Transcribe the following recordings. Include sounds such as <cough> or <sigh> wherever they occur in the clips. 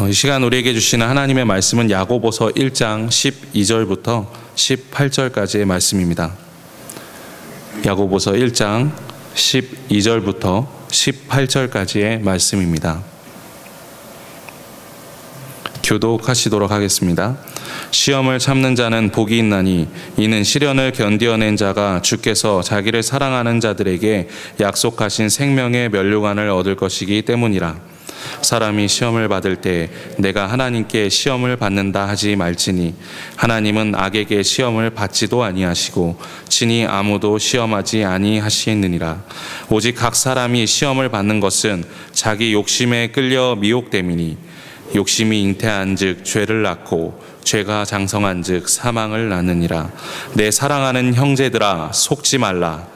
어, 이 시간 우리에게 주시는 하나님의 말씀은 야고보서 1장 12절부터 18절까지의 말씀입니다. 야고보서 1장 12절부터 18절까지의 말씀입니다. 교독하시도록 하겠습니다. 시험을 참는 자는 복이 있나니 이는 시련을 견디어낸 자가 주께서 자기를 사랑하는 자들에게 약속하신 생명의 면류관을 얻을 것이기 때문이라. 사람이 시험을 받을 때 내가 하나님께 시험을 받는다 하지 말지니 하나님은 악에게 시험을 받지도 아니하시고 친히 아무도 시험하지 아니하시느니라. 오직 각 사람이 시험을 받는 것은 자기 욕심에 끌려 미혹됨이니 욕심이 잉태한즉 죄를 낳고 죄가 장성한즉 사망을 낳느니라. 내 사랑하는 형제들아 속지 말라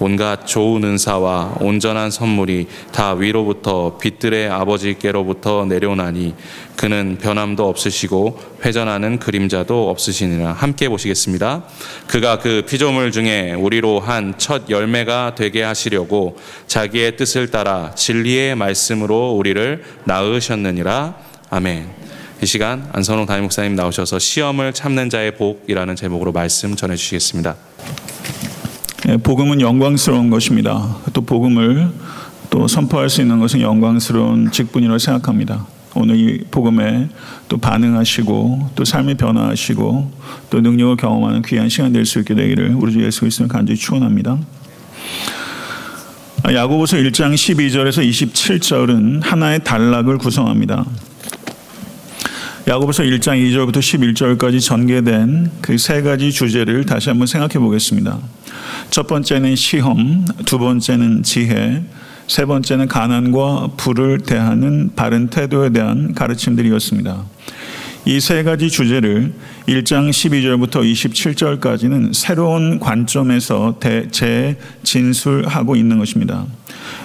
온갖 좋은 은사와 온전한 선물이 다 위로부터 빛들의 아버지께로부터 내려오나니 그는 변함도 없으시고 회전하는 그림자도 없으시니라 함께 보시겠습니다. 그가 그 피조물 중에 우리로 한 첫 열매가 되게 하시려고 자기의 뜻을 따라 진리의 말씀으로 우리를 낳으셨느니라 아멘. 이 시간 안선홍 담임 목사님 나오셔서 시험을 참는 자의 복이라는 제목으로 말씀 전해 주시겠습니다. 예, 복음은 영광스러운 것입니다. 또 복음을 또 선포할 수 있는 것은 영광스러운 직분이라고 생각합니다. 오늘 이 복음에 또 반응하시고 또 삶이 변화하시고 또 능력을 경험하는 귀한 시간 될 수 있게 되기를 우리 주 예수 그리스도를 간절히 축원합니다. 야고보서 1장 12절에서 27절은 하나의 단락을 구성합니다. 야고보서 1장 2절부터 11절까지 전개된 그 세 가지 주제를 다시 한번 생각해 보겠습니다. 첫 번째는 시험, 두 번째는 지혜, 세 번째는 가난과 불을 대하는 바른 태도에 대한 가르침들이었습니다. 이 세 가지 주제를 1장 12절부터 27절까지는 새로운 관점에서 재진술하고 있는 것입니다.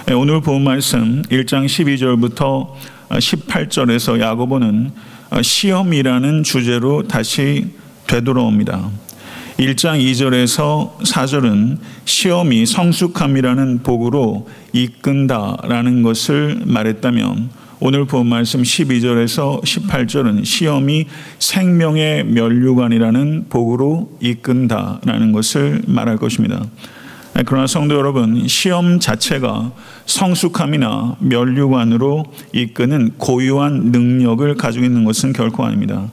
예, 오늘 본 말씀 1장 12절부터 18절에서 야고보는 시험이라는 주제로 다시 되돌아옵니다. 1장 2절에서 4절은 시험이 성숙함이라는 복으로 이끈다라는 것을 말했다면 오늘 본 말씀 12절에서 18절은 시험이 생명의 면류관이라는 복으로 이끈다라는 것을 말할 것입니다. 그러나 성도 여러분, 시험 자체가 성숙함이나 면류관으로 이끄는 고유한 능력을 가지고 있는 것은 결코 아닙니다.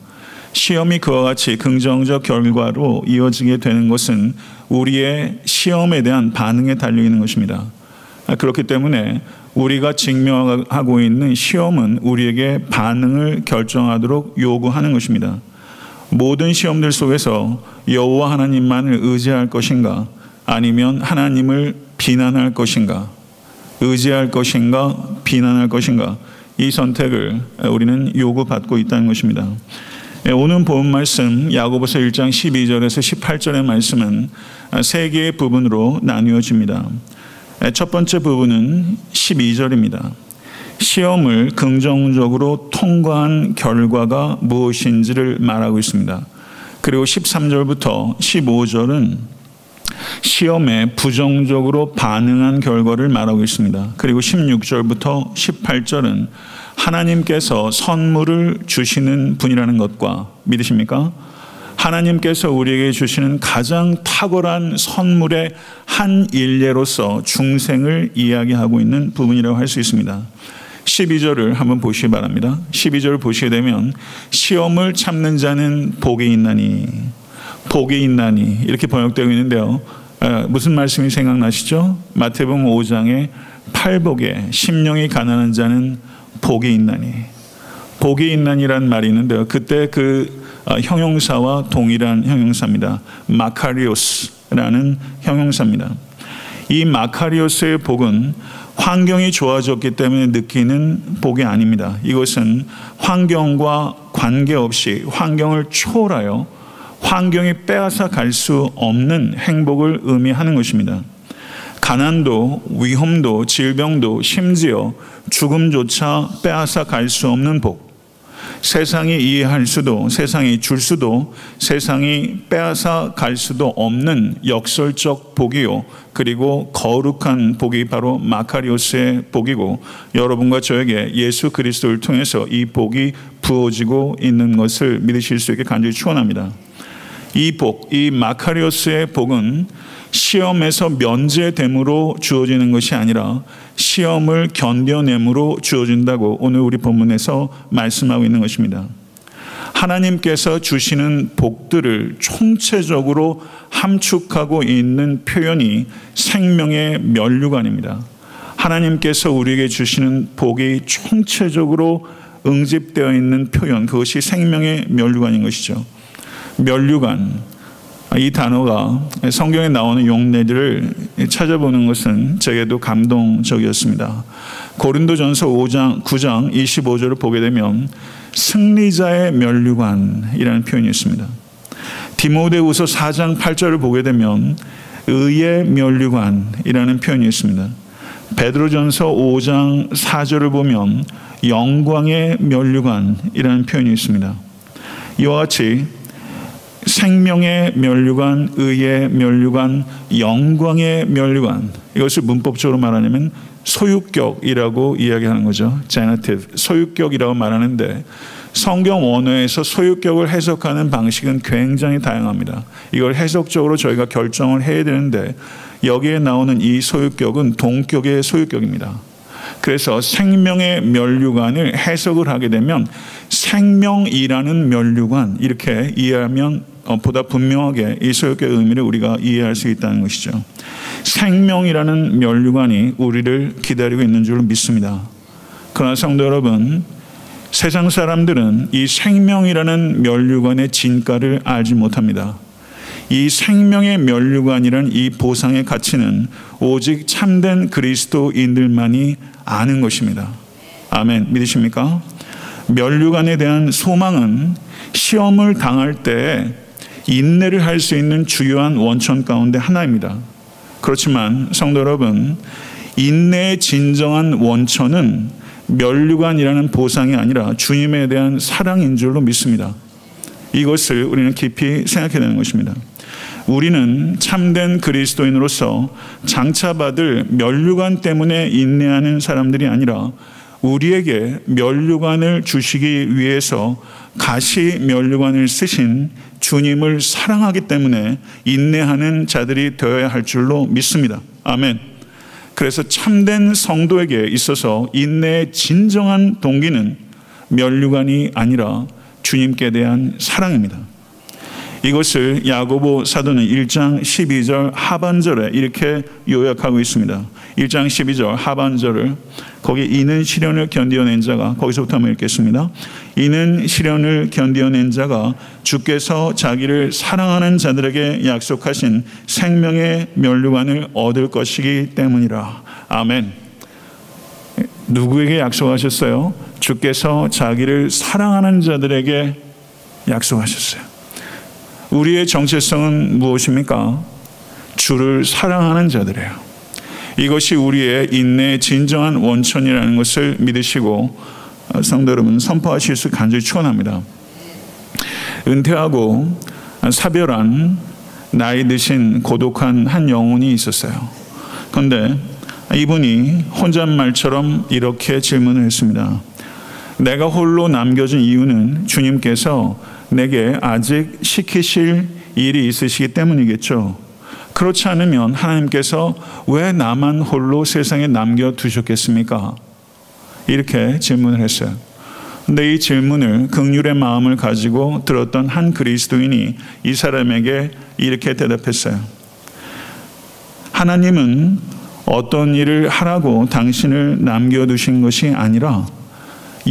시험이 그와 같이 긍정적 결과로 이어지게 되는 것은 우리의 시험에 대한 반응에 달려 있는 것입니다. 그렇기 때문에 우리가 직면하고 있는 시험은 우리에게 반응을 결정하도록 요구하는 것입니다. 모든 시험들 속에서 여호와 하나님만을 의지할 것인가 아니면 하나님을 비난할 것인가 의지할 것인가 비난할 것인가 이 선택을 우리는 요구받고 있다는 것입니다. 오늘 본 말씀 야고보서 1장 12절에서 18절의 말씀은 세 개의 부분으로 나뉘어집니다. 첫 번째 부분은 12절입니다. 시험을 긍정적으로 통과한 결과가 무엇인지를 말하고 있습니다. 그리고 13절부터 15절은 시험에 부정적으로 반응한 결과를 말하고 있습니다. 그리고 16절부터 18절은 하나님께서 선물을 주시는 분이라는 것과 믿으십니까? 하나님께서 우리에게 주시는 가장 탁월한 선물의 한 일례로서 중생을 이야기하고 있는 부분이라고 할 수 있습니다. 12절을 한번 보시기 바랍니다. 12절을 보시게 되면 시험을 참는 자는 복이 있나니 복이 있나니 이렇게 번역되고 있는데요. 무슨 말씀이 생각나시죠? 마태복음 5장의 팔복에 심령이 가난한 자는 복이 있나니 복이 있나니란 말이 있는데요. 그때 그 어, 형용사와 동일한 형용사입니다. 마카리오스라는 형용사입니다. 이 마카리오스의 복은 환경이 좋아졌기 때문에 느끼는 복이 아닙니다. 이것은 환경과 관계없이 환경을 초월하여 환경이 빼앗아 갈 수 없는 행복을 의미하는 것입니다. 가난도, 위험도, 질병도, 심지어 죽음조차 빼앗아 갈 수 없는 복. 세상이 이해할 수도 세상이 줄 수도 세상이 빼앗아 갈 수도 없는 역설적 복이요 그리고 거룩한 복이 바로 마카리오스의 복이고 여러분과 저에게 예수 그리스도를 통해서 이 복이 부어지고 있는 것을 믿으실 수 있게 간절히 축원합니다. 이 복, 이 마카리오스의 복은 시험에서 면제됨으로 주어지는 것이 아니라 시험을 견뎌냄으로 주어진다고 오늘 우리 본문에서 말씀하고 있는 것입니다. 하나님께서 주시는 복들을 총체적으로 함축하고 있는 표현이 생명의 면류관입니다. 하나님께서 우리에게 주시는 복이 총체적으로 응집되어 있는 표현, 그것이 생명의 면류관인 것이죠. 면류관, 이 단어가 성경에 나오는 용례들을 찾아보는 것은 제게도 감동적이었습니다. 고린도전서 5장 9장 25절을 보게 되면 승리자의 면류관이라는 표현이 있습니다. 디모데후서 4장 8절을 보게 되면 의의 면류관이라는 표현이 있습니다. 베드로전서 5장 4절을 보면 영광의 면류관이라는 표현이 있습니다. 이와 같이 생명의 면류관, 의의 면류관, 영광의 면류관. 이것을 문법적으로 말하냐면 소유격이라고 이야기하는 거죠. genitive. 소유격이라고 말하는데 성경 원어에서 소유격을 해석하는 방식은 굉장히 다양합니다. 이걸 해석적으로 저희가 결정을 해야 되는데 여기에 나오는 이 소유격은 동격의 소유격입니다. 그래서 생명의 면류관을 해석을 하게 되면 생명이라는 면류관 이렇게 이해하면 어, 보다 분명하게 이 소유의 의미를 우리가 이해할 수 있다는 것이죠. 생명이라는 면류관이 우리를 기다리고 있는 줄 믿습니다. 그러나 성도 여러분, 세상 사람들은 이 생명이라는 면류관의 진가를 알지 못합니다. 이 생명의 면류관이란 이 보상의 가치는 오직 참된 그리스도인들만이 아는 것입니다. 아멘. 믿으십니까? 면류관에 대한 소망은 시험을 당할 때 인내를 할 수 있는 주요한 원천 가운데 하나입니다. 그렇지만 성도 여러분, 인내의 진정한 원천은 멸류관이라는 보상이 아니라 주님에 대한 사랑인 줄로 믿습니다. 이것을 우리는 깊이 생각해야 되는 것입니다. 우리는 참된 그리스도인으로서 장차받을 멸류관 때문에 인내하는 사람들이 아니라 우리에게 멸류관을 주시기 위해서 가시 멸류관을 쓰신 주님을 사랑하기 때문에 인내하는 자들이 되어야 할 줄로 믿습니다. 아멘. 그래서 참된 성도에게 있어서 인내의 진정한 동기는 멸류관이 아니라 주님께 대한 사랑입니다. 이것을 야고보 사도는 1장 12절 하반절에 이렇게 요약하고 있습니다. 1장 12절 하반절을 거기 이는 시련을 견디어낸 자가 거기서부터 한번 읽겠습니다. 이는 시련을 견디어낸 자가 주께서 자기를 사랑하는 자들에게 약속하신 생명의 면류관을 얻을 것이기 때문이라. 아멘. 누구에게 약속하셨어요? 주께서 자기를 사랑하는 자들에게 약속하셨어요. 우리의 정체성은 무엇입니까? 주를 사랑하는 자들이에요. 이것이 우리의 인내의 진정한 원천이라는 것을 믿으시고 어, 성도 여러분 선포하실 수 간절히 축원합니다. 은퇴하고 사별한 나이 드신 고독한 한 영혼이 있었어요. 그런데 이분이 혼잣말처럼 이렇게 질문을 했습니다. 내가 홀로 남겨진 이유는 주님께서 내게 아직 시키실 일이 있으시기 때문이겠죠. 그렇지 않으면 하나님께서 왜 나만 홀로 세상에 남겨두셨겠습니까? 이렇게 질문을 했어요. 근데 이 질문을 극률의 마음을 가지고 들었던 한 그리스도인이 이 사람에게 이렇게 대답했어요. 하나님은 어떤 일을 하라고 당신을 남겨두신 것이 아니라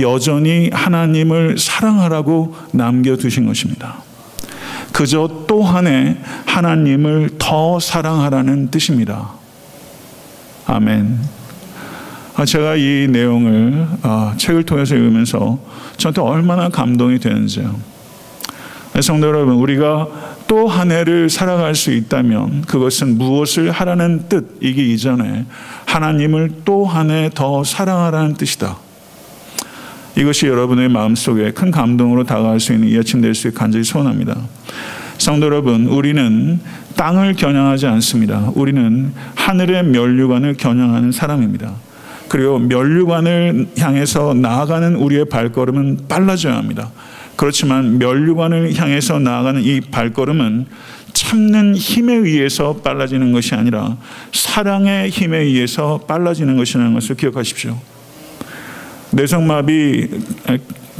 여전히 하나님을 사랑하라고 남겨두신 것입니다. 그저 또 한해 하나님을 더 사랑하라는 뜻입니다. 아멘. 아, 제가 이 내용을 아, 책을 통해서 읽으면서 저한테 얼마나 감동이 되는지요. 성도 여러분, 우리가 또 한 해를 살아갈 수 있다면 그것은 무엇을 하라는 뜻이기 이전에 하나님을 또 한 해 더 사랑하라는 뜻이다. 이것이 여러분의 마음속에 큰 감동으로 다가갈 수 있는 이 아침 될 수 있게 간절히 소원합니다. 성도 여러분, 우리는 땅을 겨냥하지 않습니다. 우리는 하늘의 면류관을 겨냥하는 사람입니다. 그리고 면류관을 향해서 나아가는 우리의 발걸음은 빨라져야 합니다. 그렇지만 면류관을 향해서 나아가는 이 발걸음은 참는 힘에 의해서 빨라지는 것이 아니라 사랑의 힘에 의해서 빨라지는 것이라는 것을 기억하십시오. 뇌성마비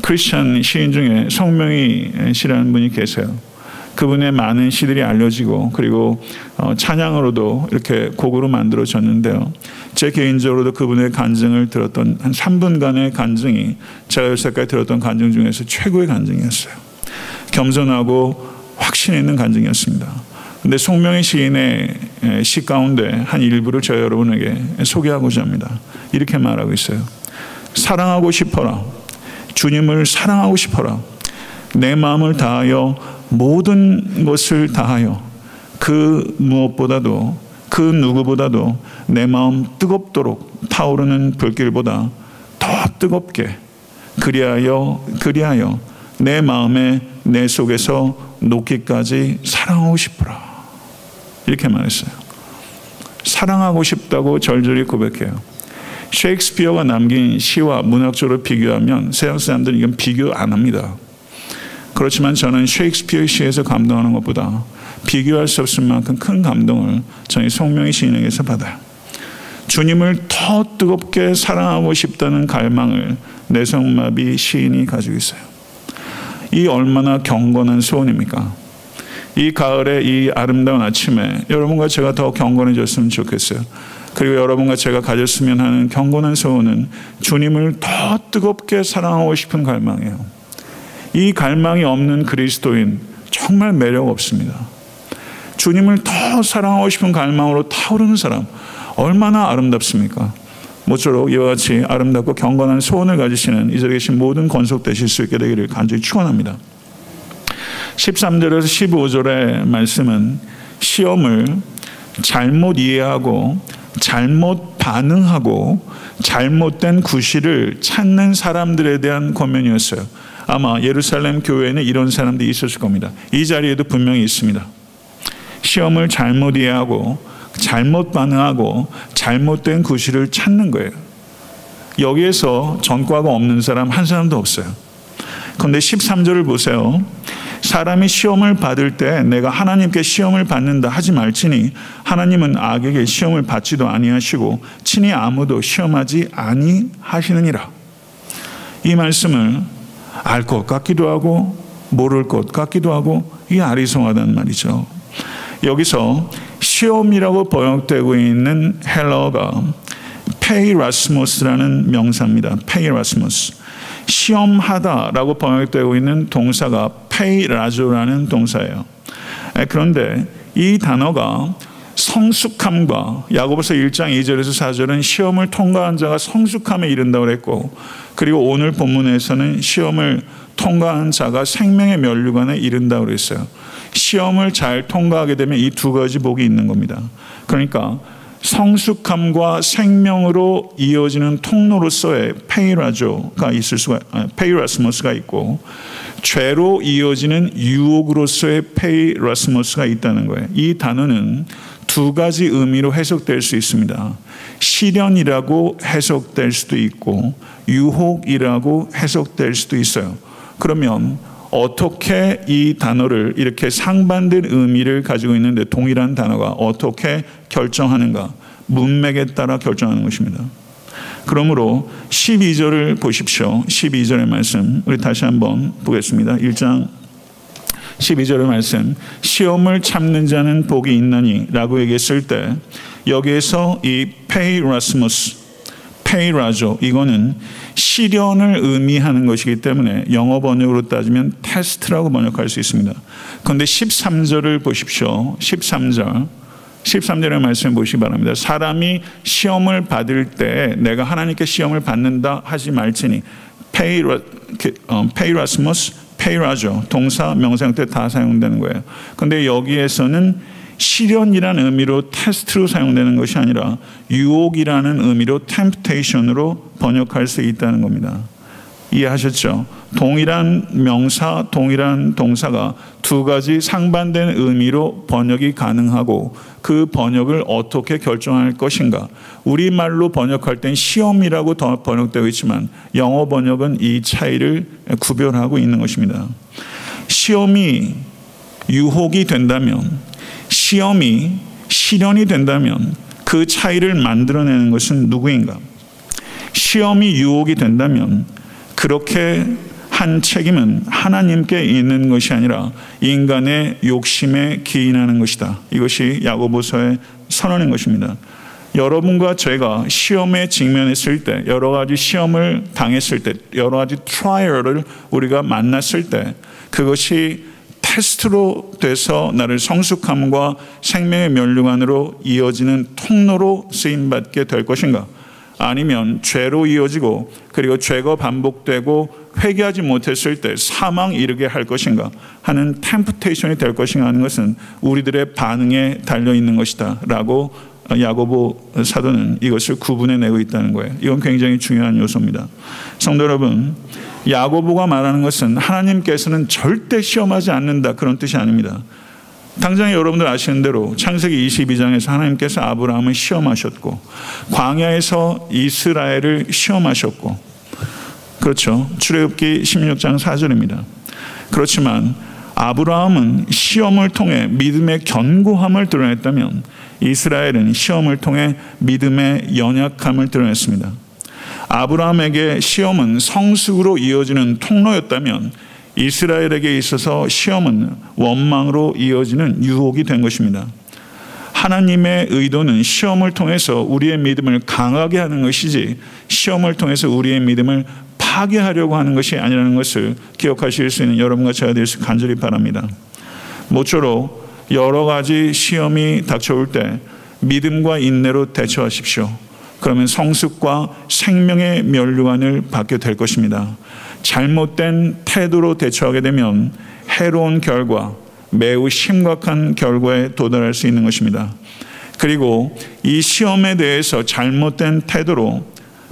크리스천 시인 중에 성명희 씨라는 분이 계세요. 그분의 많은 시들이 알려지고 그리고 어, 찬양으로도 이렇게 곡으로 만들어졌는데요. 제 개인적으로도 그분의 간증을 들었던 한 3분간의 간증이 제가 요새까지 들었던 간증 중에서 최고의 간증이었어요. 겸손하고 확신 있는 간증이었습니다. 근데 송명희 시인의 시 가운데 한 일부를 저 여러분에게 소개하고자 합니다. 이렇게 말하고 있어요. 사랑하고 싶어라. 주님을 사랑하고 싶어라. 내 마음을 다하여 모든 것을 다하여 그 무엇보다도 그 누구보다도 내 마음 뜨겁도록 타오르는 불길보다 더 뜨겁게 그리하여 그리하여 내 마음에 내 속에서 녹기까지 사랑하고 싶어라. 이렇게 말했어요. 사랑하고 싶다고 절절히 고백해요. 셰익스피어가 남긴 시와 문학적으로 비교하면 세상 사람들은 이건 비교 안 합니다. 그렇지만 저는 셰익스피어 시에서 감동하는 것보다 비교할 수 없을 만큼 큰 감동을 저희 성명의 시인에게서 받아요. 주님을 더 뜨겁게 사랑하고 싶다는 갈망을 내성마비 시인이 가지고 있어요. 이 얼마나 경건한 소원입니까? 이 가을의 이 아름다운 아침에 여러분과 제가 더 경건해졌으면 좋겠어요. 그리고 여러분과 제가 가졌으면 하는 경건한 소원은 주님을 더 뜨겁게 사랑하고 싶은 갈망이에요. 이 갈망이 없는 그리스도인 정말 매력 없습니다. 주님을 더 사랑하고 싶은 갈망으로 타오르는 사람 얼마나 아름답습니까? 모쪼록 이와 같이 아름답고 경건한 소원을 가지시는 이 자리에 계신 모든 건속되실 수 있게 되기를 간절히 축원합니다. 13절에서 15절의 말씀은 시험을 잘못 이해하고 잘못 반응하고 잘못된 구실을 찾는 사람들에 대한 권면이었어요. 아마 예루살렘 교회에는 이런 사람들이 있었을 겁니다. 이 자리에도 분명히 있습니다. 시험을 잘못 이해하고 잘못 반응하고 잘못된 구실을 찾는 거예요. 여기에서 전과가 없는 사람 한 사람도 없어요. 그런데 13절을 보세요. 사람이 시험을 받을 때 내가 하나님께 시험을 받는다 하지 말지니 하나님은 악에게 시험을 받지도 아니하시고 친히 아무도 시험하지 아니하시느니라. 이 말씀을 알 것 같기도 하고 모를 것 같기도 하고 이 아리송하다는 말이죠. 여기서 시험이라고 번역되고 있는 헬라어가 πειρασμός라는 명사입니다. πειρασμός. 시험하다라고 번역되고 있는 동사가 πειράζω라는 동사예요. 그런데 이 단어가 성숙함과 야고보서 1장 2절에서 4절은 시험을 통과한 자가 성숙함에 이른다고 했고 그리고 오늘 본문에서는 시험을 통과한 자가 생명의 면류관에 이른다고 그랬어요. 시험을 잘 통과하게 되면 이 두 가지 복이 있는 겁니다. 그러니까 성숙함과 생명으로 이어지는 통로로서의 πειράζω가 있을 수가 아, πειρασμός가 있고 죄로 이어지는 유혹으로서의 πειρασμός가 있다는 거예요. 이 단어는 두 가지 의미로 해석될 수 있습니다. 시련이라고 해석될 수도 있고 유혹이라고 해석될 수도 있어요. 그러면 어떻게 이 단어를 이렇게 상반된 의미를 가지고 있는데 동일한 단어가 어떻게 결정하는가? 문맥에 따라 결정하는 것입니다. 그러므로 12절을 보십시오. 12절의 말씀 우리 다시 한번 보겠습니다. 1장 12절의 말씀 시험을 참는 자는 복이 있나니라고 얘기했을 때 여기에서 이 πειρασμός πειράζω. 이거는 시련을 의미하는 것이기 때문에 영어 번역으로 따지면 테스트라고 번역할 수 있습니다. 그런데 13절을 보십시오. 13절. 13절의 말씀 보시기 바랍니다. 사람이 시험을 받을 때 내가 하나님께 시험을 받는다 하지 말지니 페이라, 어, πειρασμός πειράζω. 동사 명사형 둘 다 사용되는 거예요. 그런데 여기에서는 시련이라는 의미로 테스트로 사용되는 것이 아니라 유혹이라는 의미로 temptation으로 번역할 수 있다는 겁니다. 이해하셨죠? 동일한 명사, 동일한 동사가 두 가지 상반된 의미로 번역이 가능하고 그 번역을 어떻게 결정할 것인가. 우리말로 번역할 땐 시험이라고 번역되어 있지만 영어 번역은 이 차이를 구별하고 있는 것입니다. 시험이 유혹이 된다면, 시험이 실현이 된다면 그 차이를 만들어내는 것은 누구인가? 시험이 유혹이 된다면 그렇게 한 책임은 하나님께 있는 것이 아니라 인간의 욕심에 기인하는 것이다. 이것이 야고보서의 선언인 것입니다. 여러분과 제가 시험에 직면했을 때, 여러 가지 시험을 당했을 때, 여러 가지 트라이얼을 우리가 만났을 때, 그것이 테스트로 돼서 나를 성숙함과 생명의 면류관으로 이어지는 통로로 쓰임 받게 될 것인가? 아니면 죄로 이어지고 그리고 죄가 반복되고 회개하지 못했을 때 사망 이르게 할 것인가 하는 템프테이션이 될 것인가 하는 것은 우리들의 반응에 달려 있는 것이다라고 야고보 사도는 이것을 구분해 내고 있다는 거예요. 이건 굉장히 중요한 요소입니다. 성도 여러분, 야고보가 말하는 것은 하나님께서는 절대 시험하지 않는다 그런 뜻이 아닙니다. 당장 여러분들 아시는 대로 창세기 22장에서 하나님께서 아브라함을 시험하셨고 광야에서 이스라엘을 시험하셨고 그렇죠. 출애굽기 16장 4절입니다. 그렇지만 아브라함은 시험을 통해 믿음의 견고함을 드러냈다면 이스라엘은 시험을 통해 믿음의 연약함을 드러냈습니다. 아브라함에게 시험은 성숙으로 이어지는 통로였다면 이스라엘에게 있어서 시험은 원망으로 이어지는 유혹이 된 것입니다. 하나님의 의도는 시험을 통해서 우리의 믿음을 강하게 하는 것이지 시험을 통해서 우리의 믿음을 파괴하려고 하는 것이 아니라는 것을 기억하실 수 있는 여러분과 될수 간절히 바랍니다. 모쪼록 여러 가지 시험이 닥쳐올 때 믿음과 인내로 대처하십시오. 그러면 성숙과 생명의 면류관을 받게 될 것입니다. 잘못된 태도로 대처하게 되면 해로운 결과, 매우 심각한 결과에 도달할 수 있는 것입니다. 그리고 이 시험에 대해서 잘못된 태도로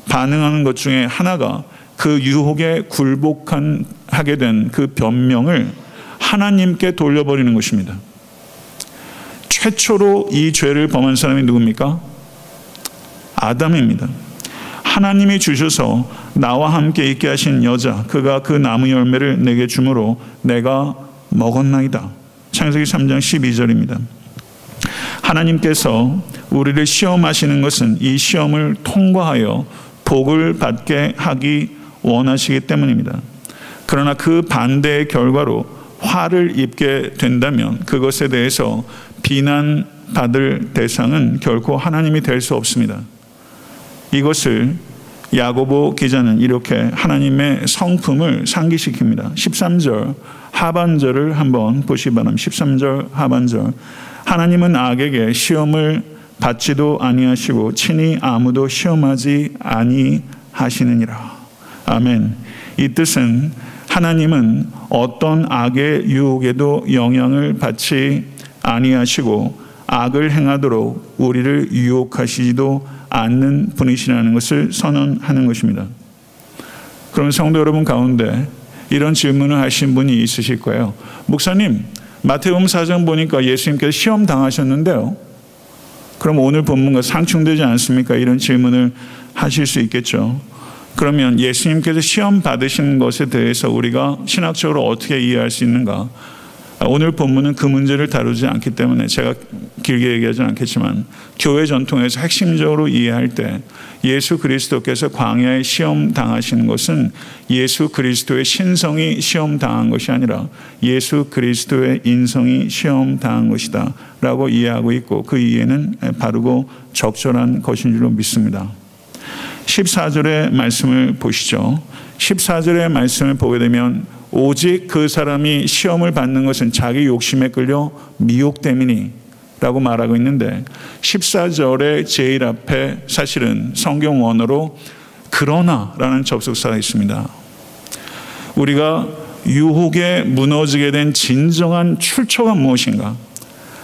반응하는 것 중에 하나가 그 유혹에 굴복하게 된 그 변명을 하나님께 돌려버리는 것입니다. 최초로 이 죄를 범한 사람이 누굽니까? 아담입니다. 하나님이 주셔서 나와 함께 있게 하신 여자 그가 그 나무 열매를 내게 주므로 내가 먹었나이다. 창세기 3장 12절입니다. 하나님께서 우리를 시험하시는 것은 이 시험을 통과하여 복을 받게 하기 원하시기 때문입니다. 그러나 그 반대의 결과로 화를 입게 된다면 그것에 대해서 비난받을 대상은 결코 하나님이 될 수 없습니다. 이것을 야고보 기자는 이렇게 하나님의 성품을 상기시킵니다. 13절 하반절을 한번 보시 바랍니다. 13절 하반절 하나님은 악에게 시험을 받지도 아니하시고 친히 아무도 시험하지 아니하시느니라. 아멘. 이 뜻은 하나님은 어떤 악의 유혹에도 영향을 받지 아니하시고 악을 행하도록 우리를 유혹하시지도 않는 분이시라는 것을 선언하는 것입니다. 그럼 성도 여러분 가운데 이런 질문을 하신 분이 있으실 거예요. 목사님, 마태복음 4장 보니까 예수님께서 시험 당하셨는데요. 그럼 오늘 본문과 상충되지 않습니까? 이런 질문을 하실 수 있겠죠. 그러면 예수님께서 시험 받으신 것에 대해서 우리가 신학적으로 어떻게 이해할 수 있는가? 오늘 본문은 그 문제를 다루지 않기 때문에 제가 길게 얘기하지 않겠지만 교회 전통에서 핵심적으로 이해할 때 예수 그리스도께서 광야에 시험 당하시는 것은 예수 그리스도의 신성이 시험 당한 것이 아니라 예수 그리스도의 인성이 시험 당한 것이다 라고 이해하고 있고 그 이해는 바르고 적절한 것인 줄로 믿습니다. 14절의 말씀을 보시죠. 14절의 말씀을 보게 되면 오직 그 사람이 시험을 받는 것은 자기 욕심에 끌려 미혹 때문이 라고 말하고 있는데 14절의 제일 앞에 사실은 성경 원어로 그러나 라는 접속사가 있습니다. 우리가 유혹에 무너지게 된 진정한 출처가 무엇인가?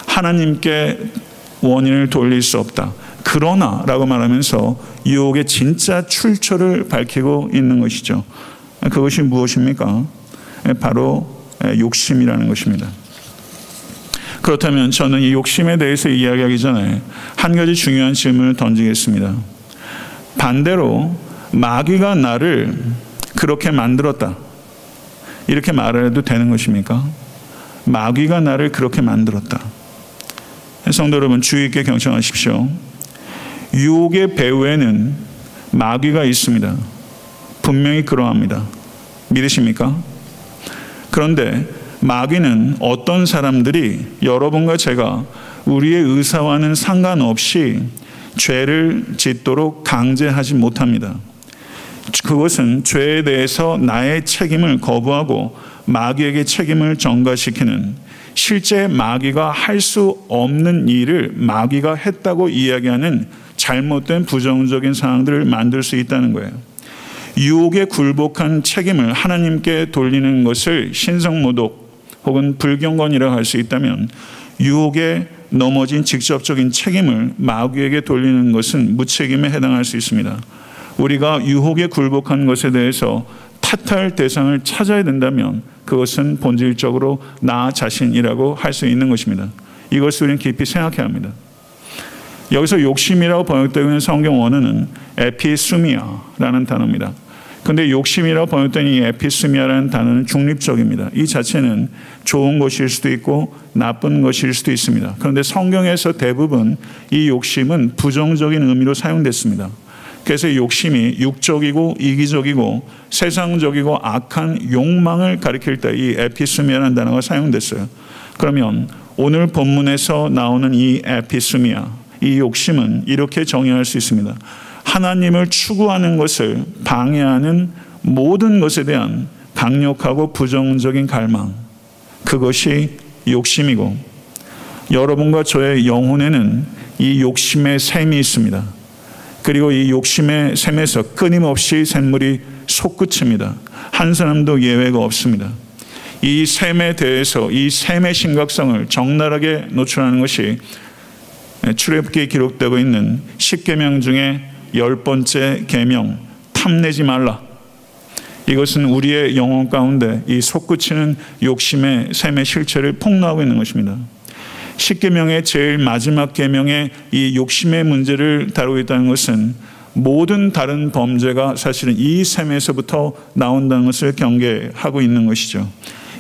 하나님께 원인을 돌릴 수 없다. 그러나 라고 말하면서 유혹의 진짜 출처를 밝히고 있는 것이죠. 그것이 무엇입니까? 바로 욕심이라는 것입니다. 그렇다면 저는 이 욕심에 대해서 이야기하기 전에 한 가지 중요한 질문을 던지겠습니다. 반대로 마귀가 나를 그렇게 만들었다. 이렇게 말해도 되는 것입니까? 마귀가 나를 그렇게 만들었다. 성도 여러분 주의 있게 경청하십시오. 유혹의 배후에는 마귀가 있습니다. 분명히 그러합니다. 믿으십니까? 그런데 마귀는 어떤 사람들이 여러분과 제가 우리의 의사와는 상관없이 죄를 짓도록 강제하지 못합니다. 그것은 죄에 대해서 나의 책임을 거부하고 마귀에게 책임을 전가시키는 실제 마귀가 할 수 없는 일을 마귀가 했다고 이야기하는 잘못된 부정적인 상황들을 만들 수 있다는 거예요. 유혹에 굴복한 책임을 하나님께 돌리는 것을 신성모독 혹은 불경건이라고 할수 있다면 유혹에 넘어진 직접적인 책임을 마귀에게 돌리는 것은 무책임에 해당할 수 있습니다. 우리가 유혹에 굴복한 것에 대해서 탓할 대상을 찾아야 된다면 그것은 본질적으로 나 자신이라고 할 수 있는 것입니다. 이것을 우리는 깊이 생각해야 합니다. 여기서 욕심이라고 번역되고 있는 성경 원어는 에피수미아라는 단어입니다. 근데 욕심이라고 번역된 이 에피스미아라는 단어는 중립적입니다. 이 자체는 좋은 것일 수도 있고 나쁜 것일 수도 있습니다. 그런데 성경에서 대부분 이 욕심은 부정적인 의미로 사용됐습니다. 그래서 욕심이 육적이고 이기적이고 세상적이고 악한 욕망을 가리킬 때 이 에피스미아라는 단어가 사용됐어요. 그러면 오늘 본문에서 나오는 이 에피스미아, 이 욕심은 이렇게 정의할 수 있습니다. 하나님을 추구하는 것을 방해하는 모든 것에 대한 강력하고 부정적인 갈망, 그것이 욕심이고, 여러분과 저의 영혼에는 이 욕심의 샘이 있습니다. 그리고 이 욕심의 샘에서 끊임없이 샘물이 솟구칩니다. 한 사람도 예외가 없습니다. 이 샘에 대해서 이 샘의 심각성을 적나라하게 노출하는 것이 출애굽기에 기록되고 있는 십계명 중에 열 번째 계명 탐내지 말라. 이것은 우리의 영혼 가운데 이 솟구치는 욕심의 샘의 실체를 폭로하고 있는 것입니다. 십계명의 제일 마지막 계명의 이 욕심의 문제를 다루고 있다는 것은 모든 다른 범죄가 사실은 이 샘에서부터 나온다는 것을 경계하고 있는 것이죠.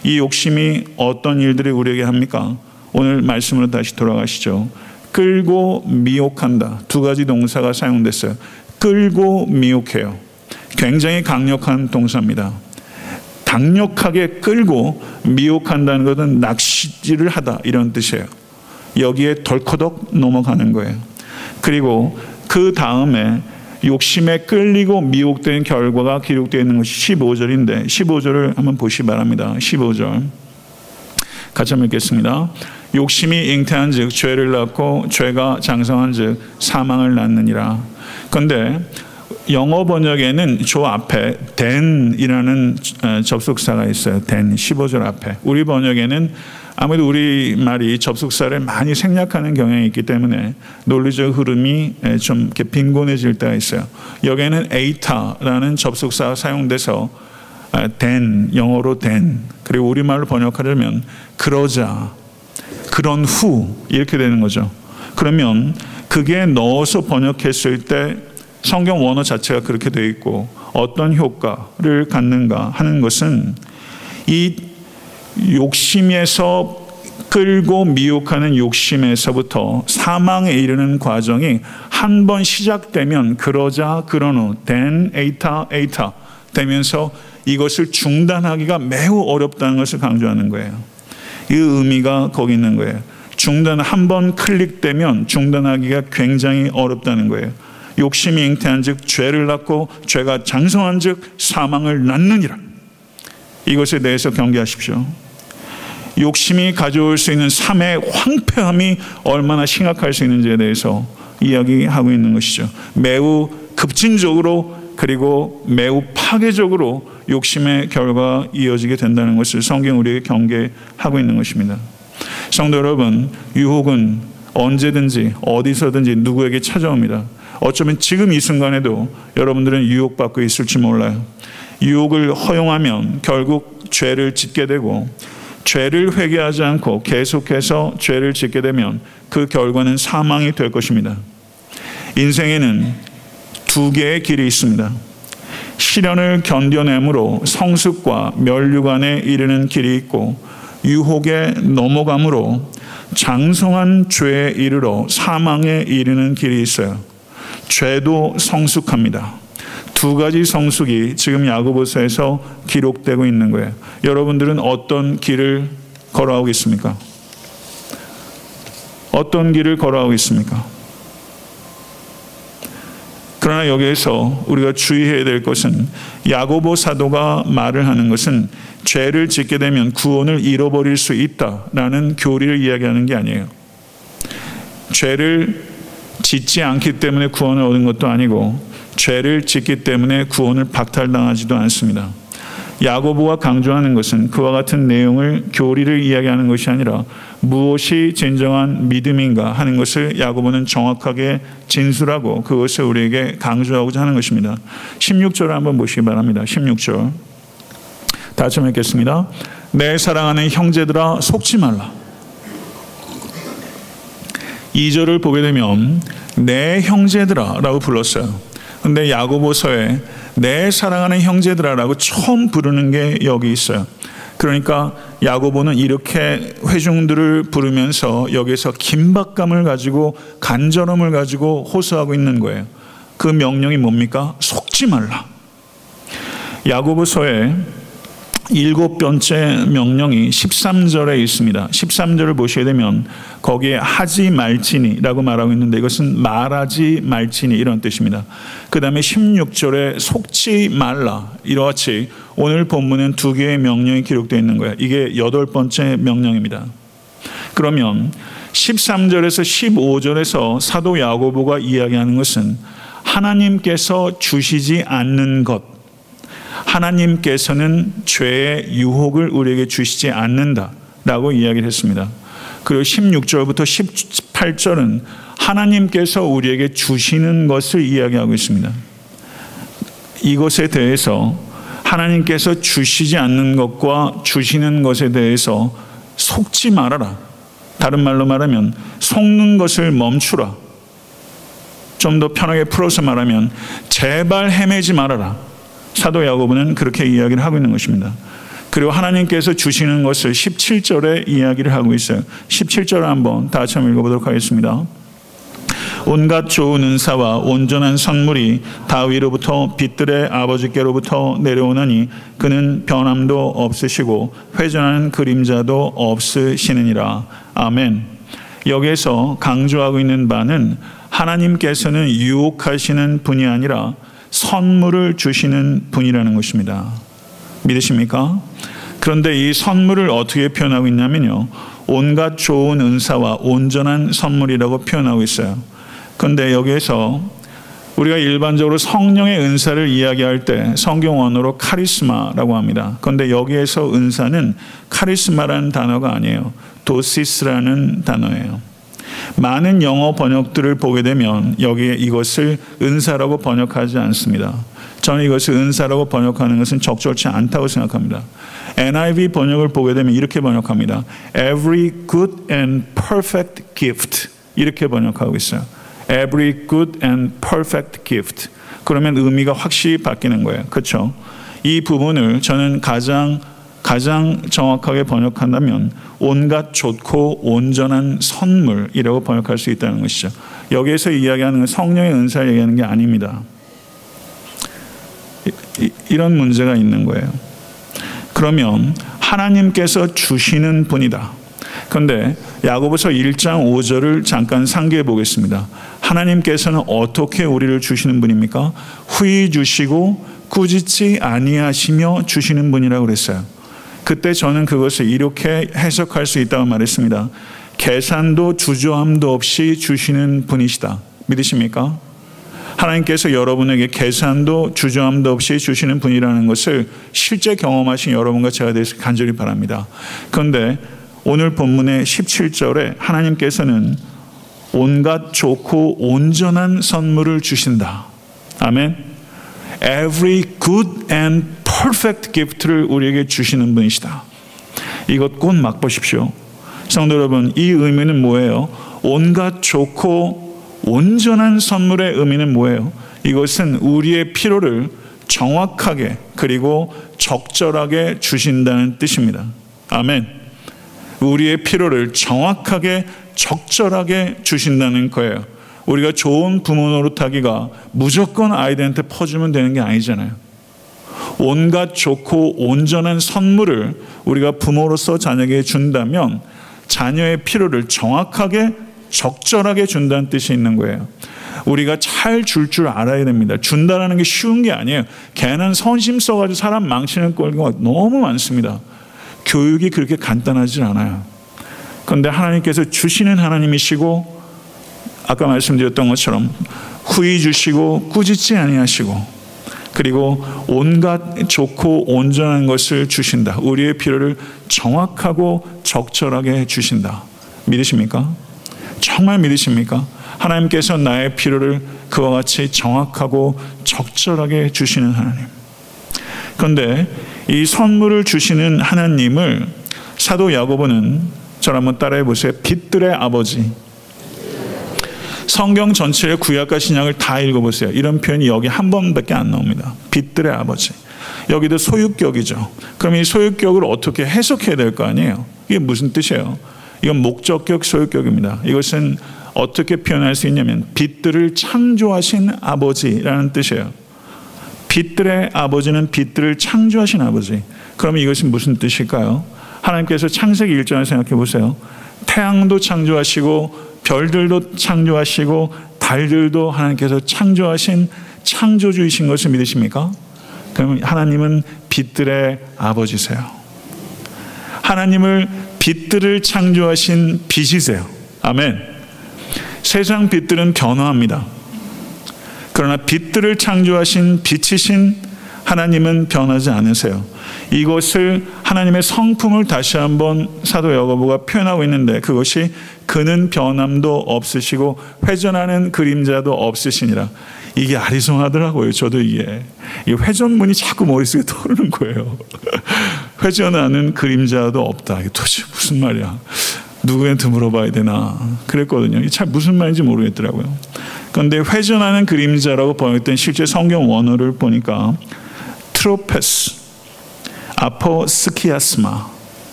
이 욕심이 어떤 일들을 우리에게 합니까? 오늘 말씀으로 다시 돌아가시죠. 끌고 미혹한다. 두 가지 동사가 사용됐어요. 끌고 미혹해요. 굉장히 강력한 동사입니다. 강력하게 끌고 미혹한다는 것은 낚시질을 하다 이런 뜻이에요. 여기에 덜커덕 넘어가는 거예요. 그리고 그 다음에 욕심에 끌리고 미혹된 결과가 기록되어 있는 것이 15절인데 15절을 한번 보시 기 바랍니다. 15절 같이 한번 읽겠습니다. 욕심이 잉태한 즉 죄를 낳고 죄가 장성한 즉 사망을 낳느니라. 그런데 영어 번역에는 저 앞에 then이라는 어, 접속사가 있어요. then 15절 앞에. 우리 번역에는 아무래도 우리 말이 접속사를 많이 생략하는 경향이 있기 때문에 논리적 흐름이 좀 이렇게 빈곤해질 때가 있어요. 여기에는 에이타라는 접속사가 사용돼서 then 영어로 then 그리고 우리말로 번역하려면 그러자 그런 후 이렇게 되는 거죠. 그러면 그게 넣어서 번역했을 때 성경 원어 자체가 그렇게 되어 있고 어떤 효과를 갖는가 하는 것은 이 욕심에서 끌고 미혹하는 욕심에서부터 사망에 이르는 과정이 한 번 시작되면 그러자 그런 후 then 에이타 에이타 되면서 이것을 중단하기가 매우 어렵다는 것을 강조하는 거예요. 이 의미가 거기 있는 거예요. 중단 한 번 클릭되면 중단하기가 굉장히 어렵다는 거예요. 욕심이 잉태한즉 죄를 낳고 죄가 장성한즉 사망을 낳느니라. 이것에 대해서 경계하십시오. 욕심이 가져올 수 있는 삶의 황폐함이 얼마나 심각할 수 있는지에 대해서 이야기하고 있는 것이죠. 매우 급진적으로 그리고 매우 파괴적으로 욕심의 결과가 이어지게 된다는 것을 성경 우리에게 경계하고 있는 것입니다. 성도 여러분, 유혹은 언제든지 어디서든지 누구에게 찾아옵니다. 어쩌면 지금 이 순간에도 여러분들은 유혹받고 있을지 몰라요. 유혹을 허용하면 결국 죄를 짓게 되고 죄를 회개하지 않고 계속해서 죄를 짓게 되면 그 결과는 사망이 될 것입니다. 인생에는 두 개의 길이 있습니다. 시련을 견뎌내므로 성숙과 멸류관에 이르는 길이 있고 유혹에 넘어감으로 장성한 죄에 이르러 사망에 이르는 길이 있어요. 죄도 성숙합니다. 두 가지 성숙이 지금 야고보서에서 기록되고 있는 거예요. 여러분들은 어떤 길을 걸어가고 있습니까? 어떤 길을 걸어가고 있습니까? 그러나 여기에서 우리가 주의해야 될 것은 야고보 사도가 말을 하는 것은 죄를 짓게 되면 구원을 잃어버릴 수 있다라는 교리를 이야기하는 게 아니에요. 죄를 짓지 않기 때문에 구원을 얻은 것도 아니고 죄를 짓기 때문에 구원을 박탈당하지도 않습니다. 야고보가 강조하는 것은 그와 같은 내용을 교리를 이야기하는 것이 아니라 무엇이 진정한 믿음인가 하는 것을 야고보는 정확하게 진술하고 그것을 우리에게 강조하고자 하는 것입니다. 16절을 한번 보시기 바랍니다. 16절. 다시 읽겠습니다. 내 사랑하는 형제들아 속지 말라. 2절을 보게 되면 내 형제들아라고 불렀어요. 근데 야고보서에 내 사랑하는 형제들아라고 처음 부르는 게 여기 있어요. 그러니까 야고보는 이렇게 회중들을 부르면서 여기서 긴박감을 가지고 간절함을 가지고 호소하고 있는 거예요. 그 명령이 뭡니까? 속지 말라. 야고보서에 일곱 번째 명령이 13절에 있습니다. 13절을 보시게 되면 거기에 하지 말지니라고 말하고 있는데 이것은 말하지 말지니 이런 뜻입니다. 그 다음에 16절에 속지 말라 이러같이 오늘 본문은 두 개의 명령이 기록되어 있는 거예요. 이게 여덟 번째 명령입니다. 그러면 13절에서 15절에서 사도 야고보가 이야기하는 것은 하나님께서 주시지 않는 것 하나님께서는 죄의 유혹을 우리에게 주시지 않는다 라고 이야기를 했습니다. 그리고 16절부터 18절은 하나님께서 우리에게 주시는 것을 이야기하고 있습니다. 이것에 대해서 하나님께서 주시지 않는 것과 주시는 것에 대해서 속지 말아라. 다른 말로 말하면 속는 것을 멈추라. 좀 더 편하게 풀어서 말하면 제발 헤매지 말아라. 사도 야고보는 그렇게 이야기를 하고 있는 것입니다. 그리고 하나님께서 주시는 것을 17절에 이야기를 하고 있어요. 17절 한번 다 같이 읽어보도록 하겠습니다. 온갖 좋은 은사와 온전한 선물이 다 위로부터 빛들의 아버지께로부터 내려오나니 그는 변함도 없으시고 회전하는 그림자도 없으시느니라. 아멘. 여기에서 강조하고 있는 바는 하나님께서는 유혹하시는 분이 아니라 선물을 주시는 분이라는 것입니다. 믿으십니까? 그런데 이 선물을 어떻게 표현하고 있냐면요. 온갖 좋은 은사와 온전한 선물이라고 표현하고 있어요. 그런데 여기에서 우리가 일반적으로 성령의 은사를 이야기할 때 성경 언어로 카리스마라고 합니다. 그런데 여기에서 은사는 카리스마라는 단어가 아니에요. 도시스라는 단어예요. 많은 영어 번역들을 보게 되면 여기에 이것을 은사라고 번역하지 않습니다. 저는 이것을 은사라고 번역하는 것은 적절치 않다고 생각합니다. NIV 번역을 보게 되면 이렇게 번역합니다. Every good and perfect gift 이렇게 번역하고 있어요. Every good and perfect gift. 그러면 의미가 확실히 바뀌는 거예요. 그렇죠? 이 부분을 저는 가장 가장 정확하게 번역한다면 온갖 좋고 온전한 선물이라고 번역할 수 있다는 것이죠. 여기에서 이야기하는 건 성령의 은사를 얘기하는 게 아닙니다. 이런 문제가 있는 거예요. 그러면 하나님께서 주시는 분이다. 그런데 야고보서 1장 5절을 잠깐 상기해 보겠습니다. 하나님께서는 어떻게 우리를 주시는 분입니까? 후히 주시고 꾸짖지 아니하시며 주시는 분이라고 그랬어요. 그때 저는 그것을 이렇게 해석할 수 있다고 말했습니다. 계산도 주저함도 없이 주시는 분이시다. 믿으십니까? 하나님께서 여러분에게 계산도 주저함도 없이 주시는 분이라는 것을 실제 경험하신 여러분과 제가 되서 간절히 바랍니다. 그런데 오늘 본문의 17절에 하나님께서는 온갖 좋고 온전한 선물을 주신다. 아멘. Every good and perfect gift를 우리에게 주시는 분이시다. 이것 꼭 맛보십시오. 성도 여러분, 이 의미는 뭐예요? 온갖 좋고 온전한 선물의 의미는 뭐예요? 이것은 우리의 필요를 정확하게 그리고 적절하게 주신다는 뜻입니다. 아멘. 우리의 필요를 정확하게 적절하게 주신다는 거예요. 우리가 좋은 부모 노릇하기가 무조건 아이들한테 퍼주면 되는 게 아니잖아요. 온갖 좋고 온전한 선물을 우리가 부모로서 자녀에게 준다면 자녀의 필요를 정확하게 적절하게 준다는 뜻이 있는 거예요. 우리가 잘줄줄 알아야 됩니다. 준다라는 게 쉬운 게 아니에요. 걔는 선심 써가지고 사람 망치는 꼴가 너무 많습니다. 교육이 그렇게 간단하지 않아요. 그런데 하나님께서 주시는 하나님이시고 아까 말씀드렸던 것처럼 후히 주시고 꾸짖지 아니하시고 그리고 온갖 좋고 온전한 것을 주신다. 우리의 필요를 정확하고 적절하게 주신다. 믿으십니까? 정말 믿으십니까? 하나님께서 나의 필요를 그와 같이 정확하고 적절하게 주시는 하나님. 그런데 이 선물을 주시는 하나님을 사도 야고보는 저를 한번 따라해 보세요. 빛들의 아버지. 성경 전체의 구약과 신약을 다 읽어보세요. 이런 표현이 여기 한 번밖에 안 나옵니다. 빛들의 아버지. 여기도 소유격이죠. 그럼 이 소유격을 어떻게 해석해야 될 거 아니에요? 이게 무슨 뜻이에요? 이건 목적격 소유격입니다. 이것은 어떻게 표현할 수 있냐면 빛들을 창조하신 아버지라는 뜻이에요. 빛들의 아버지는 빛들을 창조하신 아버지. 그러면 이것이 무슨 뜻일까요? 하나님께서 창세기 1장을 생각해 보세요. 태양도 창조하시고 별들도 창조하시고 달들도 하나님께서 창조하신 창조주이신 것을 믿으십니까? 그러면 하나님은 빛들의 아버지세요. 하나님을 빛들을 창조하신 빛이세요. 아멘. 세상 빛들은 변화합니다. 그러나 빛들을 창조하신 빛이신 하나님은 변하지 않으세요. 이것을 하나님의 성품을 다시 한번 사도 야고보가 표현하고 있는데 그것이 그는 변함도 없으시고 회전하는 그림자도 없으시니라. 이게 아리송하더라고요. 저도 이게 이 회전문이 자꾸 머릿속에 떠오르는 거예요. 회전하는 그림자도 없다. 도대체 무슨 말이야? 누구한테 물어봐야 되나 그랬거든요. 잘 무슨 말인지 모르겠더라고요. 그런데 회전하는 그림자라고 번역된 실제 성경 원어를 보니까 트로페스, 아포스키아스마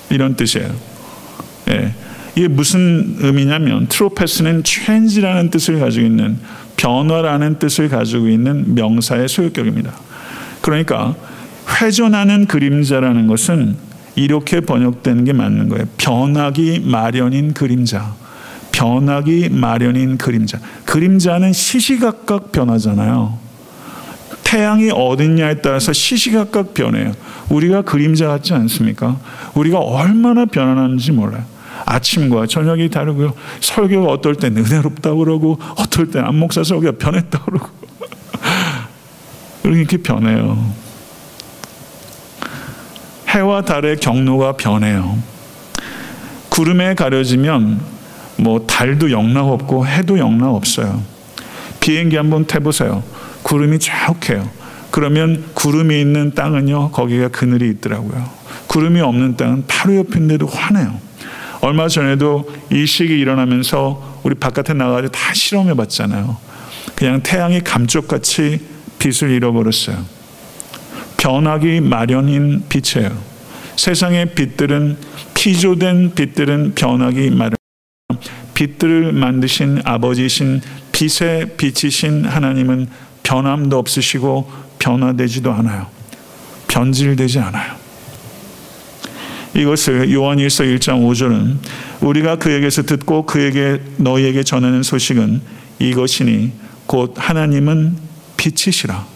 이런 뜻이에요. 예. 이게 무슨 의미냐면 트로페스는 change라는 뜻을 가지고 있는 변화라는 뜻을 가지고 있는 명사의 소유격입니다. 그러니까 회전하는 그림자라는 것은 이렇게 번역되는 게 맞는 거예요. 변하기 마련인 그림자. 변하기 마련인 그림자. 그림자는 시시각각 변하잖아요. 태양이 어딨냐에 따라서 시시각각 변해요. 우리가 그림자 같지 않습니까? 우리가 얼마나 변하는지 몰라요. 아침과 저녁이 다르고요. 설교가 어떨 땐 은혜롭다고 그러고 어떨 땐 안목사 설교가 변했다고 그러고 <laughs> 이렇게 변해요. 해와 달의 경로가 변해요. 구름에 가려지면 뭐 달도 영락 없고 해도 영락 없어요. 비행기 한번 타보세요. 구름이 쭉 해요. 그러면 구름이 있는 땅은요, 거기가 그늘이 있더라고요. 구름이 없는 땅은 바로 옆인데도 환해요. 얼마 전에도 일식이 일어나면서 우리 바깥에 나가서 다 실험해 봤잖아요. 그냥 태양이 감쪽같이 빛을 잃어버렸어요. 변하기 마련인 빛이에요. 세상의 빛들은 피조된 빛들은 변하기 마련. 빛들을 만드신 아버지신 빛의 빛이신 하나님은 변함도 없으시고 변화되지도 않아요. 변질되지 않아요. 이것을 요한일서 1장 5절은 우리가 그에게서 듣고 그에게 너희에게 전하는 소식은 이것이니 곧 하나님은 빛이시라.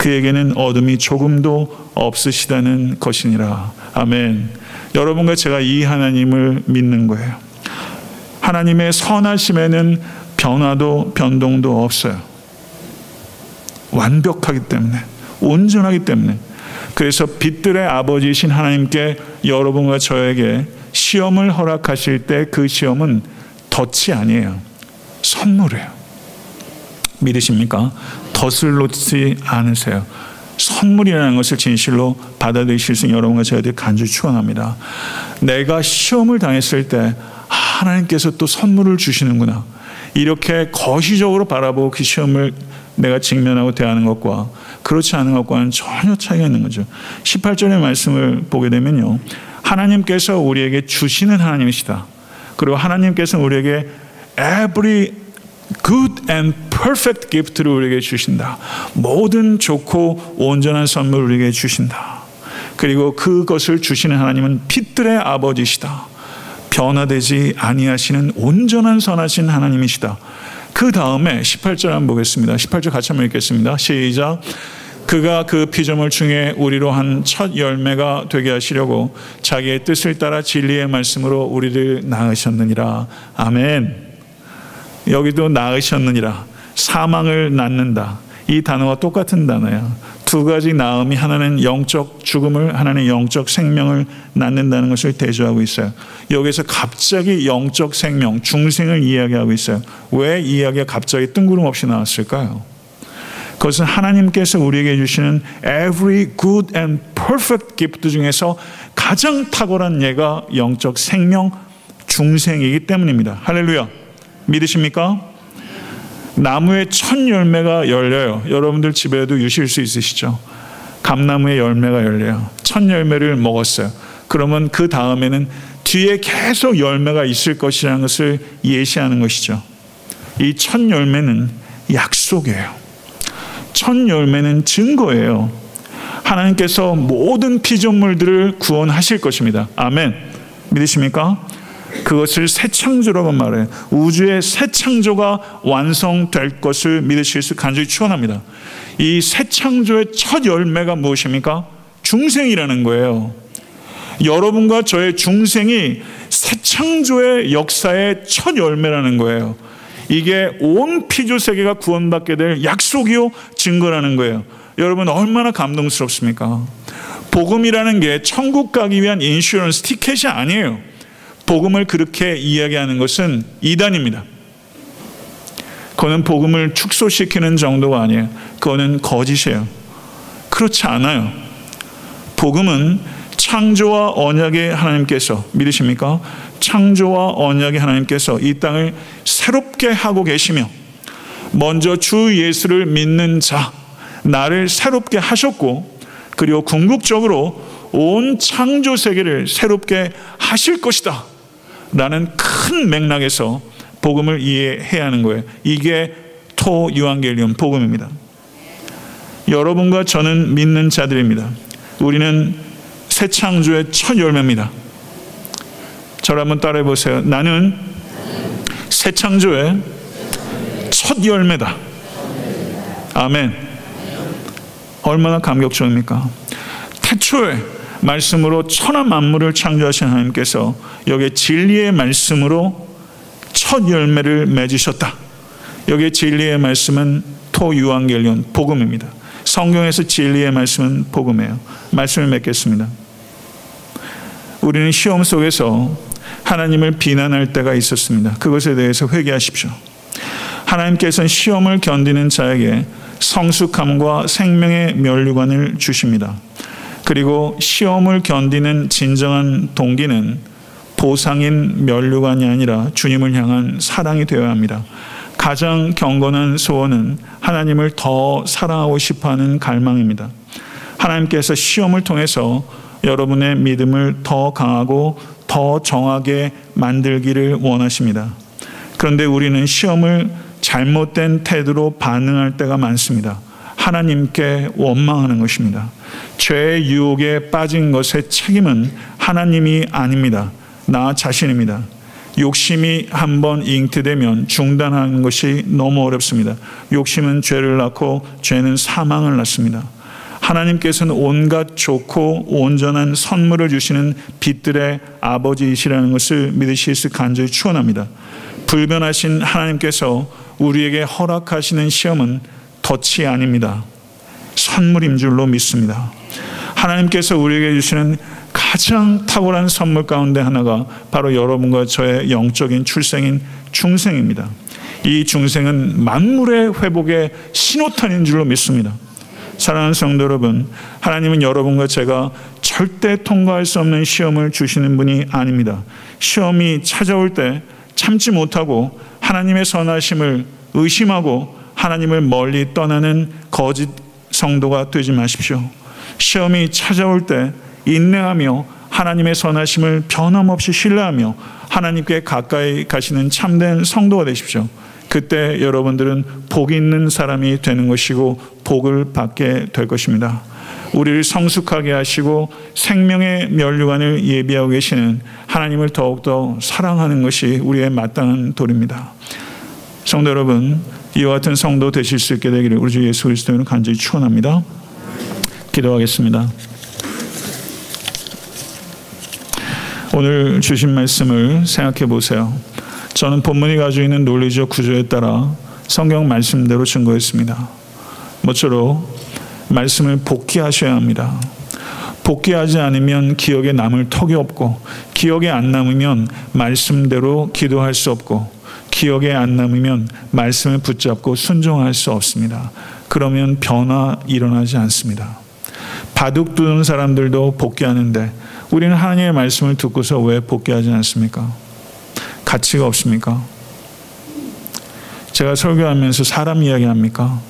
그에게는 어둠이 조금도 없으시다는 것이니라. 아멘. 여러분과 제가 이 하나님을 믿는 거예요. 하나님의 선하심에는 변화도 변동도 없어요. 완벽하기 때문에 온전하기 때문에 그래서 빛들의 아버지이신 하나님께 여러분과 저에게 시험을 허락하실 때 그 시험은 덫이 아니에요. 선물이에요. 믿으십니까? 덫을 놓지 않으세요. 선물이라는 것을 진실로 받아들이실 수 있는 여러분과 저희들이 간절히 축원합니다. 내가 시험을 당했을 때 아, 하나님께서 또 선물을 주시는구나. 이렇게 거시적으로 바라보고 그 시험을 내가 직면하고 대하는 것과 그렇지 않은 것과는 전혀 차이가 있는 거죠. 18절의 말씀을 보게 되면요. 하나님께서 우리에게 주시는 하나님이시다. 그리고 하나님께서 우리에게 every good and perfect gift를 우리에게 주신다. 모든 좋고 온전한 선물을 우리에게 주신다. 그리고 그것을 주시는 하나님은 빛들의 아버지시다. 변화되지 아니하시는 온전한 선하신 하나님이시다. 그 다음에 18절 한번 보겠습니다. 18절 같이 한번 읽겠습니다. 시작. 그가 그 피조물 중에 우리로 한 첫 열매가 되게 하시려고 자기의 뜻을 따라 진리의 말씀으로 우리를 낳으셨느니라. 아멘. 여기도 낳으셨느니라. 사망을 낳는다. 이 단어와 똑같은 단어야. 두 가지 나음이 하나는 영적 죽음을 하나는 영적 생명을 낳는다는 것을 대조하고 있어요. 여기서 갑자기 영적 생명, 중생을 이야기하고 있어요. 왜 이야기가 갑자기 뜬구름없이 나왔을까요? 그것은 하나님께서 우리에게 주시는 every good and perfect gift 중에서 가장 탁월한 예가 영적 생명, 중생이기 때문입니다. 할렐루야. 믿으십니까? 나무에 첫 열매가 열려요. 여러분들 집에도 유실 수 있으시죠? 감나무에 열매가 열려요. 첫 열매를 먹었어요. 그러면 그 다음에는 뒤에 계속 열매가 있을 것이라는 것을 예시하는 것이죠. 이 첫 열매는 약속이에요. 첫 열매는 증거예요. 하나님께서 모든 피조물들을 구원하실 것입니다. 아멘. 믿으십니까? 그것을 새 창조라고 말해요. 우주의 새 창조가 완성될 것을 믿으실 수 간절히 축원합니다. 이 새 창조의 첫 열매가 무엇입니까? 중생이라는 거예요. 여러분과 저의 중생이 새 창조의 역사의 첫 열매라는 거예요. 이게 온 피조 세계가 구원받게 될 약속이요 증거라는 거예요. 여러분 얼마나 감동스럽습니까? 복음이라는 게 천국 가기 위한 인슈런스 티켓이 아니에요. 복음을 그렇게 이야기하는 것은 이단입니다. 그거는 복음을 축소시키는 정도가 아니에요. 그거는 거짓이에요. 그렇지 않아요. 복음은 창조와 언약의 하나님께서 믿으십니까? 창조와 언약의 하나님께서 이 땅을 새롭게 하고 계시며 먼저 주 예수를 믿는 자 나를 새롭게 하셨고 그리고 궁극적으로 온 창조 세계를 새롭게 하실 것이다. 라는 큰 맥락에서 복음을 이해해야 하는 거예요. 이게 토 유한겔리온 복음입니다. 여러분과 저는 믿는 자들입니다. 우리는 새 창조의 첫 열매입니다. 저를 한번 따라해 보세요. 나는 새 창조의 첫 열매다. 아멘. 얼마나 감격적입니까? 태초에 말씀으로 천하 만물을 창조하신 하나님께서 여기 진리의 말씀으로 첫 열매를 맺으셨다. 여기 진리의 말씀은 토 유한겔리온 복음입니다. 성경에서 진리의 말씀은 복음이에요. 말씀을 맺겠습니다. 우리는 시험 속에서 하나님을 비난할 때가 있었습니다. 그것에 대해서 회개하십시오. 하나님께서는 시험을 견디는 자에게 성숙함과 생명의 면류관을 주십니다. 그리고 시험을 견디는 진정한 동기는 보상인 면류관이 아니라 주님을 향한 사랑이 되어야 합니다. 가장 경건한 소원은 하나님을 더 사랑하고 싶어 하는 갈망입니다. 하나님께서 시험을 통해서 여러분의 믿음을 더 강하고 더 정하게 만들기를 원하십니다. 그런데 우리는 시험을 잘못된 태도로 반응할 때가 많습니다. 하나님께 원망하는 것입니다. 죄의 유혹에 빠진 것의 책임은 하나님이 아닙니다. 나 자신입니다. 욕심이 한번 잉트되면 중단하는 것이 너무 어렵습니다. 욕심은 죄를 낳고 죄는 사망을 낳습니다. 하나님께서는 온갖 좋고 온전한 선물을 주시는 빛들의 아버지이시라는 것을 믿으실 수 간절히 축원합니다. 불변하신 하나님께서 우리에게 허락하시는 시험은 덫이 아닙니다. 선물인 줄로 믿습니다. 하나님께서 우리에게 주시는 가장 탁월한 선물 가운데 하나가 바로 여러분과 저의 영적인 출생인 중생입니다. 이 중생은 만물의 회복의 신호탄인 줄로 믿습니다. 사랑하는 성도 여러분, 하나님은 여러분과 제가 절대 통과할 수 없는 시험을 주시는 분이 아닙니다. 시험이 찾아올 때 참지 못하고 하나님의 선하심을 의심하고 하나님을 멀리 떠나는 거짓 성도가 되지 마십시오. 시험이 찾아올 때 인내하며 하나님의 선하심을 변함없이 신뢰하며 하나님께 가까이 가시는 참된 성도가 되십시오. 그때 여러분들은 복 있는 사람이 되는 것이고 복을 받게 될 것입니다. 우리를 성숙하게 하시고 생명의 면류관을 예비하고 계시는 하나님을 더욱더 사랑하는 것이 우리의 마땅한 도리입니다. 성도 여러분, 이와 같은 성도 되실 수 있게 되기를 우리 주 예수 그리스도는 간절히 축원합니다. 기도하겠습니다. 오늘 주신 말씀을 생각해 보세요. 저는 본문이 가지고 있는 논리적 구조에 따라 성경 말씀대로 증거했습니다. 모쪼록 말씀을 복기하셔야 합니다. 복귀하지 않으면 기억에 남을 턱이 없고 기억에 안 남으면 말씀대로 기도할 수 없고 기억에 안 남으면 말씀을 붙잡고 순종할 수 없습니다. 그러면 변화 일어나지 않습니다. 바둑 두는 사람들도 복귀하는데 우리는 하나님의 말씀을 듣고서 왜 복귀하지 않습니까? 가치가 없습니까? 제가 설교하면서 사람 이야기합니까?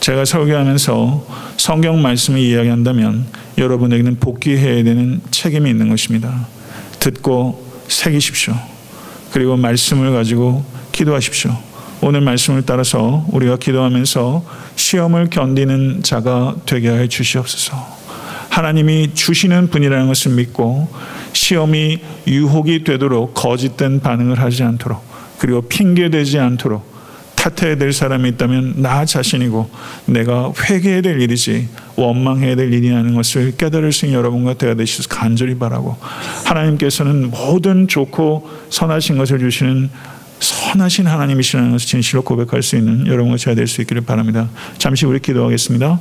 제가 설교하면서 성경 말씀을 이야기한다면 여러분에게는 복귀해야 되는 책임이 있는 것입니다. 듣고 새기십시오. 그리고 말씀을 가지고 기도하십시오. 오늘 말씀을 따라서 우리가 기도하면서 시험을 견디는 자가 되게 하여 주시옵소서. 하나님이 주시는 분이라는 것을 믿고 시험이 유혹이 되도록 거짓된 반응을 하지 않도록 그리고 핑계대지 않도록 탓해야 될 사람이 있다면 나 자신이고 내가 회개해야 될 일이지 원망해야 될 일이라는 것을 깨달을 수 있는 여러분과 되어 되시서 간절히 바라고 하나님께서는 모든 좋고 선하신 것을 주시는 선하신 하나님이시라는 것을 진실로 고백할 수 있는 여러분과 제가 될 수 있기를 바랍니다. 잠시 우리 기도하겠습니다.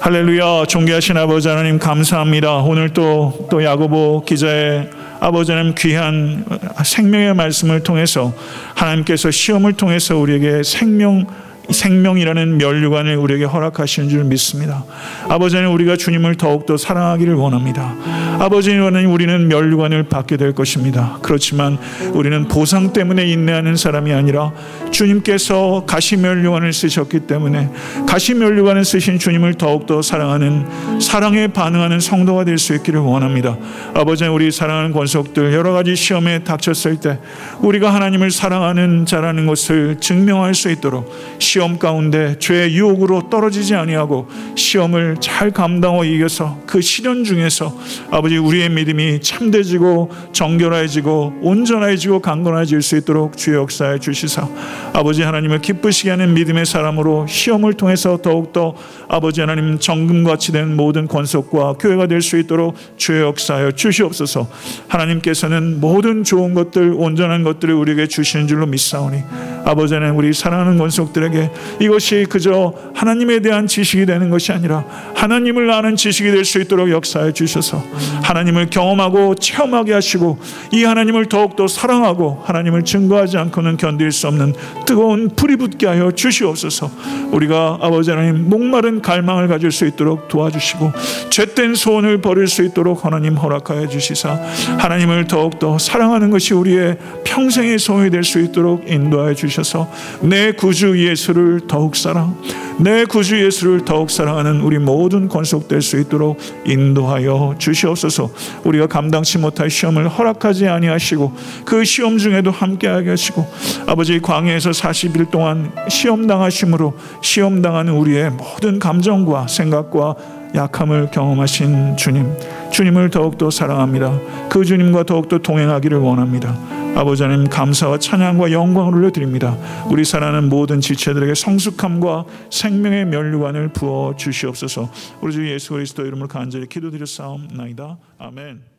할렐루야 존귀하신 아버지 하나님 감사합니다. 오늘 또 또 야고보 기자의 아버지 하나님 귀한 생명의 말씀을 통해서 하나님께서 시험을 통해서 우리에게 생명 생명이라는 면류관을 우리에게 허락하시는 줄 믿습니다. 아버지는 우리가 주님을 더욱더 사랑하기를 원합니다. 아버지는 우리는 면류관을 받게 될 것입니다. 그렇지만 우리는 보상 때문에 인내하는 사람이 아니라 주님께서 가시 면류관을 쓰셨기 때문에 가시 면류관을 쓰신 주님을 더욱더 사랑하는 사랑에 반응하는 성도가 될 수 있기를 원합니다. 아버지는 우리 사랑하는 권속들 여러 가지 시험에 닥쳤을 때 우리가 하나님을 사랑하는 자라는 것을 증명할 수 있도록 시험 가운데 죄의 유혹으로 떨어지지 아니하고 시험을 잘 감당하고 이겨서 그 시련 중에서 아버지 우리의 믿음이 참되지고 정결해지고 온전해지고 강건해질 수 있도록 주의 역사에 주시사 아버지 하나님을 기쁘시게 하는 믿음의 사람으로 시험을 통해서 더욱더 아버지 하나님 정금같이 된 모든 권속과 교회가 될 수 있도록 주의 역사하여 주시옵소서. 하나님께서는 모든 좋은 것들 온전한 것들을 우리에게 주시는 줄로 믿사오니 아버지 하나님 우리 사랑하는 권속들에게 이것이 그저 하나님에 대한 지식이 되는 것이 아니라 하나님을 아는 지식이 될 수 있도록 역사해 주셔서 하나님을 경험하고 체험하게 하시고 이 하나님을 더욱더 사랑하고 하나님을 증거하지 않고는 견딜 수 없는 뜨거운 불이 붙게 하여 주시옵소서. 우리가 아버지 하나님 목마른 갈망을 가질 수 있도록 도와주시고 죄된 소원을 버릴 수 있도록 하나님 허락하여 주시사 하나님을 더욱더 사랑하는 것이 우리의 평생의 소원이 될 수 있도록 인도하여 주셔서 내 구주 예수를 더욱 사랑 내 구주 예수를 더욱 사랑하는 우리 모든 권속될 수 있도록 인도하여 주시옵소서. 우리가 감당치 못할 시험을 허락하지 아니하시고 그 시험 중에도 함께하게 하시고 아버지 광야에서 40일 동안 시험 당하심으로 시험 당하는 우리의 모든 감정과 생각과 약함을 경험하신 주님, 주님을 더욱더 사랑합니다. 그 주님과 더욱더 동행하기를 원합니다. 아버지 하나님 감사와 찬양과 영광을 올려드립니다. 우리 사랑하는 모든 지체들에게 성숙함과 생명의 면류관을 부어 주시옵소서. 우리 주 예수 그리스도 이름으로 간절히 기도드렸사옵나이다. 아멘.